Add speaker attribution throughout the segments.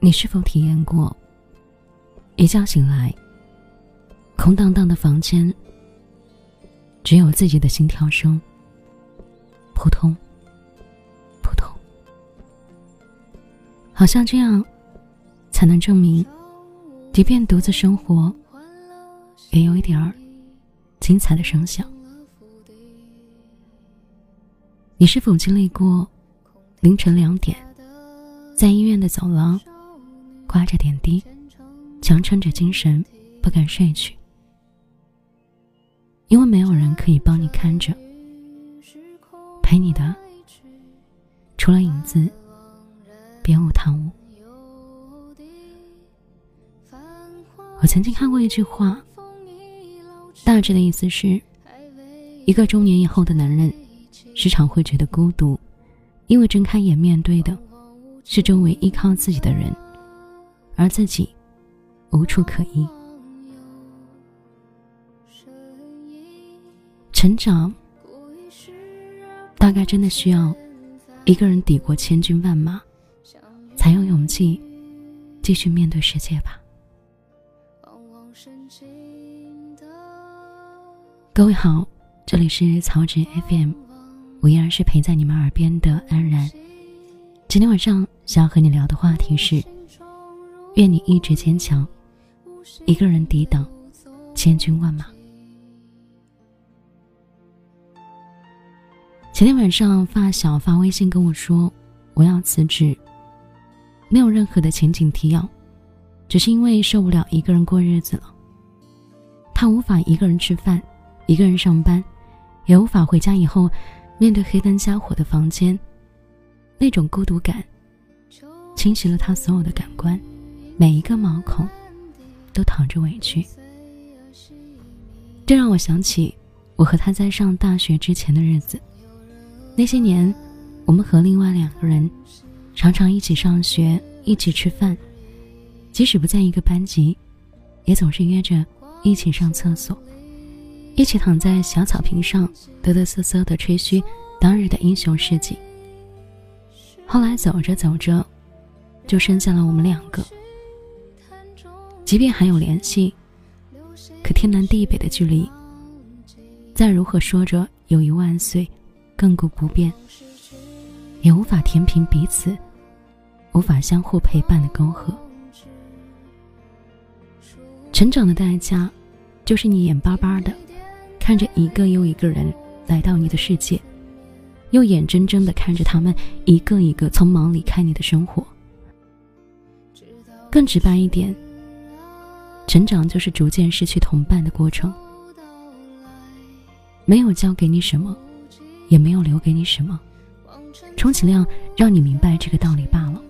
Speaker 1: 你是否体验过，一觉醒来，空荡荡的房间，只有自己的心跳声，扑通，扑通，好像这样，才能证明，即便独自生活，也有一点儿精彩的声响。你是否经历过凌晨两点，在医院的走廊？挂着点滴，强撑着精神，不敢睡去，因为没有人可以帮你看着。陪你的，除了影子，别无他物。我曾经看过一句话，大致的意思是：一个中年以后的男人，时常会觉得孤独，因为睁开眼面对的，是周围依靠自己的人。而自己无处可依，成长大概真的需要一个人抵过千军万马，才有勇气继续面对世界吧。各位好，这里是曹植 FM，我依然是陪在你们耳边的安然。今天晚上想要和你聊的话题是。愿你一直坚强，一个人抵挡千军万马。前天晚上，发小发微信跟我说，我要辞职。没有任何的前景提要，只是因为受不了一个人过日子了。他无法一个人吃饭，一个人上班，也无法回家以后面对黑灯瞎火的房间，那种孤独感侵袭了他所有的感官。每一个毛孔都淌着委屈，这让我想起我和他在上大学之前的日子。那些年，我们和另外两个人常常一起上学，一起吃饭，即使不在一个班级，也总是约着一起上厕所，一起躺在小草坪上嘚嘚瑟瑟的吹嘘当日的英雄事迹。后来走着走着，就剩下了我们两个。即便还有联系，可天南地北的距离，再如何说着友谊万岁、亘古不变，也无法填平彼此无法相互陪伴的沟壑。成长的代价，就是你眼巴巴的看着一个又一个人来到你的世界，又眼睁睁的看着他们一个一个匆忙离开你的生活。更直白一点。成长就是逐渐失去同伴的过程，没有教给你什么，也没有留给你什么，充其量让你明白这个道理罢了。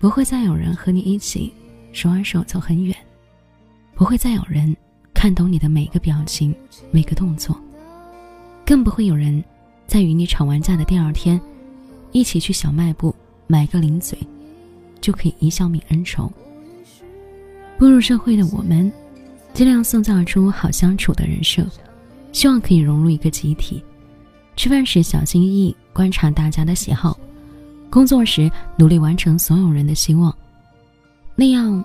Speaker 1: 不会再有人和你一起手挽手走很远，不会再有人看懂你的每个表情、每个动作，更不会有人在与你吵完架的第二天，一起去小卖部买个零嘴，就可以一笑泯恩仇。步入社会的我们，尽量塑造出好相处的人设，希望可以融入一个集体。吃饭时小心翼翼观察大家的喜好，工作时努力完成所有人的希望，那样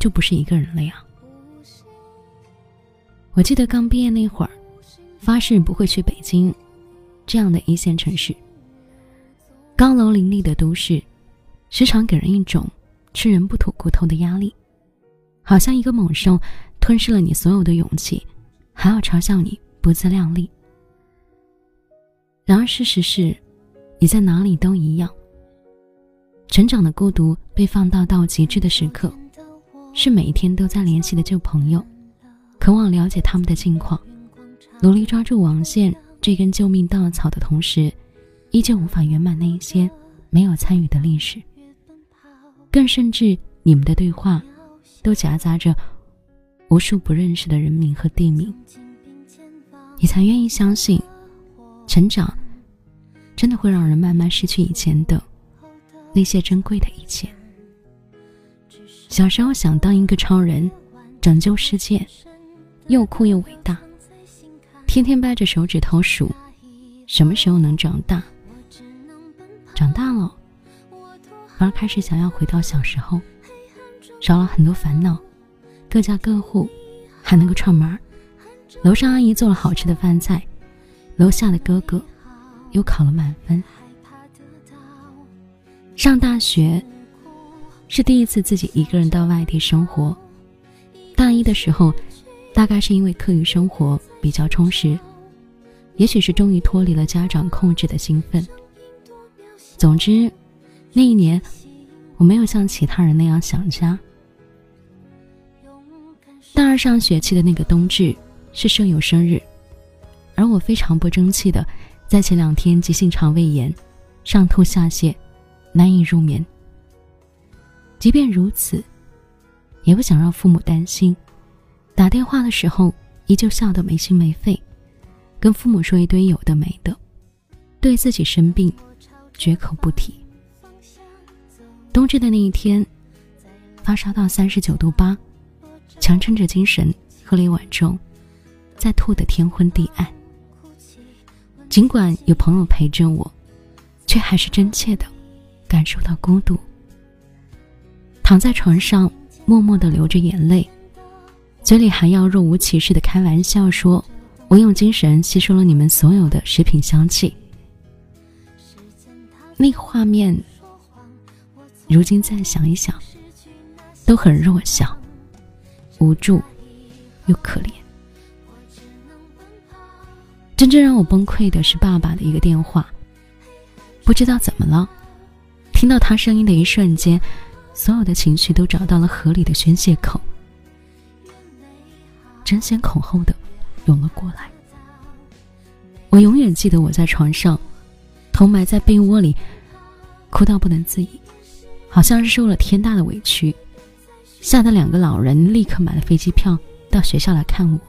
Speaker 1: 就不是一个人了呀。我记得刚毕业那会儿，发誓不会去北京这样的一线城市。高楼林立的都市，时常给人一种吃人不吐骨头的压力。好像一个猛兽吞噬了你所有的勇气，还要嘲笑你不自量力。然而事实是，你在哪里都一样。成长的孤独被放大到极致的时刻，是每一天都在联系的旧朋友，渴望了解他们的近况，努力抓住网线这根救命稻草的同时，依旧无法圆满那一些没有参与的历史。更甚至，你们的对话。都夹杂着无数不认识的人名和地名，你才愿意相信，成长真的会让人慢慢失去以前的那些珍贵的一切。小时候想当一个超人，拯救世界，又酷又伟大，天天掰着手指头数什么时候能长大。长大了，反而开始想要回到小时候，少了很多烦恼，各家各户还能够串门儿，楼上阿姨做了好吃的饭菜，楼下的哥哥又考了满分。上大学是第一次自己一个人到外地生活，大一的时候，大概是因为课余生活比较充实。也许是终于脱离了家长控制的兴奋。总之，那一年我没有像其他人那样想家。大二上学期的那个冬至是舍友生日，而我非常不争气的，在前两天急性肠胃炎，上吐下泻，难以入眠。即便如此，也不想让父母担心，打电话的时候依旧笑得没心没肺。跟父母说一堆有的没的，对自己生病绝口不提。冬至的那一天，发烧到三十九度八，强撑着精神喝了一碗粥，再吐得天昏地暗。尽管有朋友陪着我，却还是真切的感受到孤独。躺在床上，默默的流着眼泪，嘴里还要若无其事的开玩笑说。我用精神吸收了你们所有的食品香气，那个画面，如今再想一想，都很弱小、无助又可怜。真正让我崩溃的是爸爸的一个电话，不知道怎么了，听到他声音的一瞬间，所有的情绪都找到了合理的宣泄口，争先恐后的。涌了过来。我永远记得我在床上，头埋在被窝里，哭到不能自已，好像是受了天大的委屈，吓得两个老人立刻买了飞机票到学校来看我。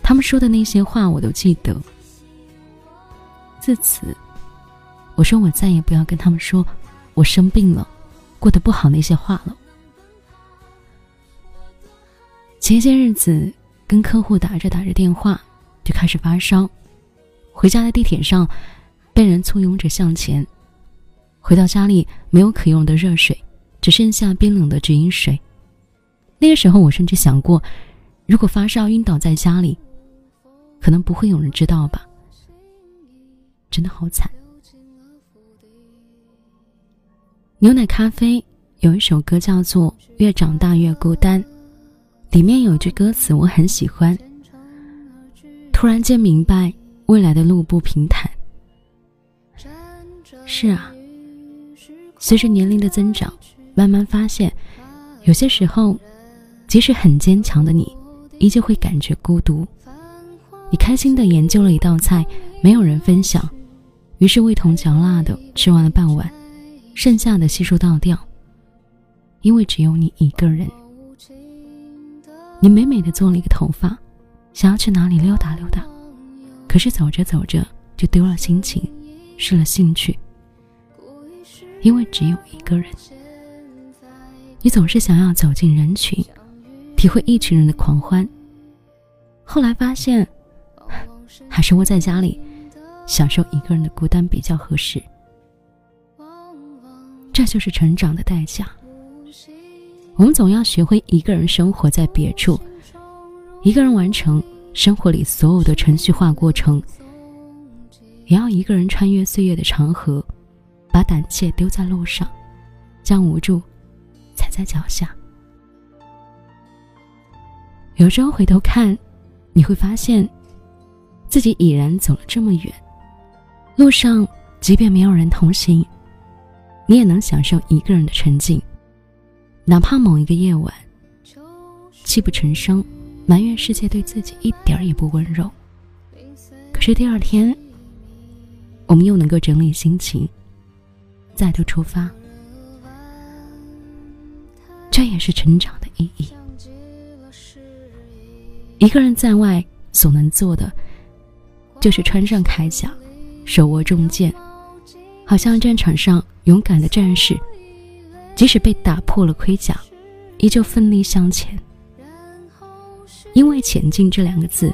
Speaker 1: 他们说的那些话我都记得。自此，我说我再也不要跟他们说我生病了，过得不好那些话了。前些日子。跟客户打着打着电话，就开始发烧。回家的地铁上，被人簇拥着向前。回到家里，没有可用的热水，只剩下冰冷的直饮水。那个时候，我甚至想过，如果发烧晕倒在家里，可能不会有人知道吧。真的好惨。牛奶咖啡有一首歌叫做《越长大越孤单》。里面有句歌词我很喜欢。突然间明白，未来的路不平坦。是啊，随着年龄的增长，慢慢发现，有些时候，即使很坚强的你，依旧会感觉孤独。你开心的研究了一道菜，没有人分享，于是味同嚼蜡的吃完了半碗，剩下的悉数倒掉，因为只有你一个人。你美美的做了一个头发，想要去哪里溜达溜达，可是走着走着就丢了心情，失了兴趣。因为只有一个人，你总是想要走进人群，体会一群人的狂欢。后来发现，还是窝在家里，享受一个人的孤单比较合适。这就是成长的代价。我们总要学会一个人生活在别处，一个人完成生活里所有的程序化过程，也要一个人穿越岁月的长河，把胆怯丢在路上，将无助在脚下。有时候回头看，你会发现，自己已然走了这么远，路上即便没有人同行，你也能享受一个人的沉静。哪怕某一个夜晚，泣不成声，埋怨世界对自己一点儿也不温柔，可是第二天，我们又能够整理心情，再度出发。这也是成长的意义。一个人在外所能做的，就是穿上铠甲，手握重剑，好像战场上勇敢的战士。即使被打破了盔甲，依旧奋力向前。因为“前进”这两个字，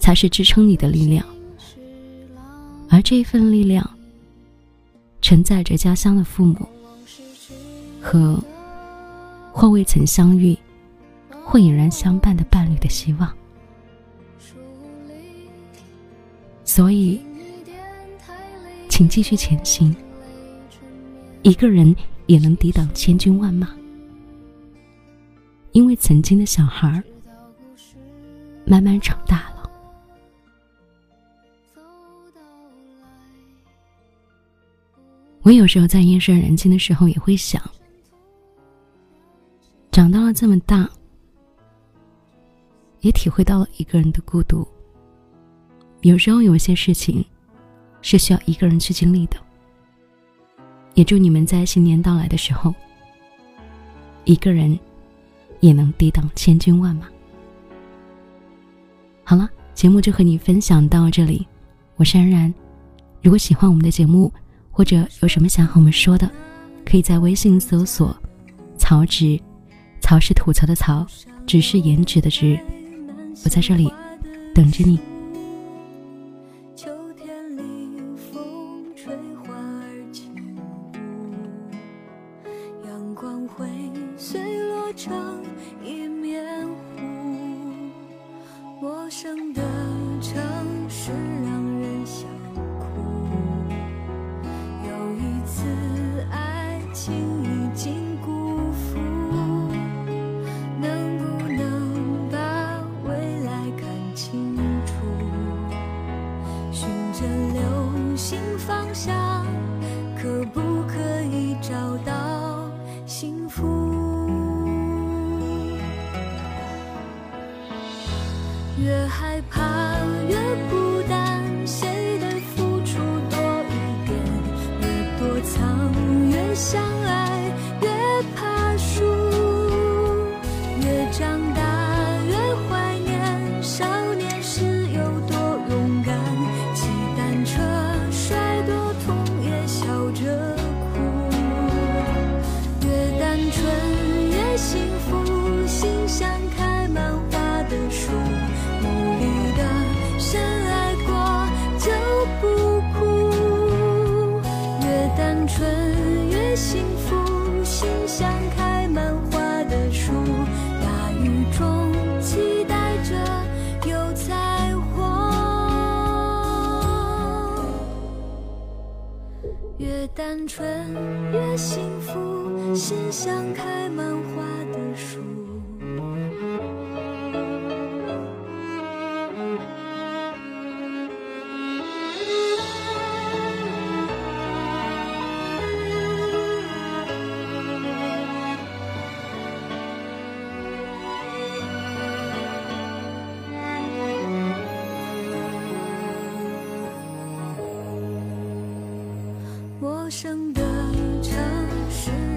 Speaker 1: 才是支撑你的力量。而这份力量，承载着家乡的父母和或未曾相遇、或已然相伴的伴侣的希望。所以，请继续前行。一个人也能抵挡千军万马，因为曾经的小孩慢慢长大了。我有时候在夜深人静的时候也会想，长到了这么大，也体会到了一个人的孤独。有时候有些事情是需要一个人去经历的。也祝你们在新年到来的时候，一个人也能抵挡千军万马。好了，节目就和你分享到这里，我是安然。如果喜欢我们的节目，或者有什么想和我们说的，可以在微信搜索“曹植”，草是吐槽的草，只是颜值的值。我在这里等着你。
Speaker 2: 秋天里风吹花而起。阳光会随落成一。幸福。越害怕越孤单，单纯越幸福，心像开满花的树。陌生的城市。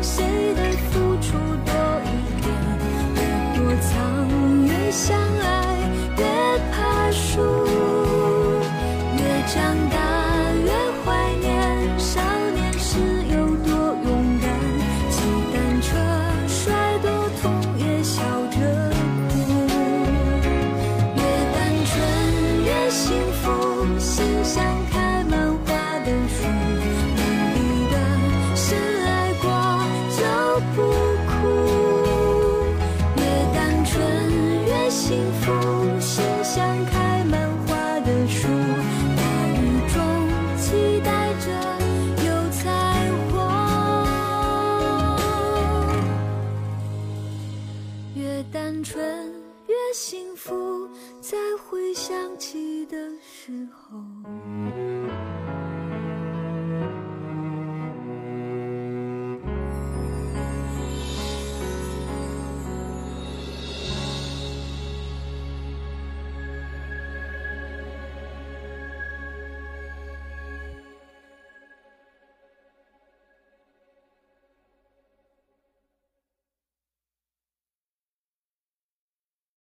Speaker 2: 谁的付出多一点？越躲藏越相爱，越怕输，越长大越怀念少年时有多勇敢。骑单车摔多痛也笑着哭，越单纯越幸福，心相。回想起的时候。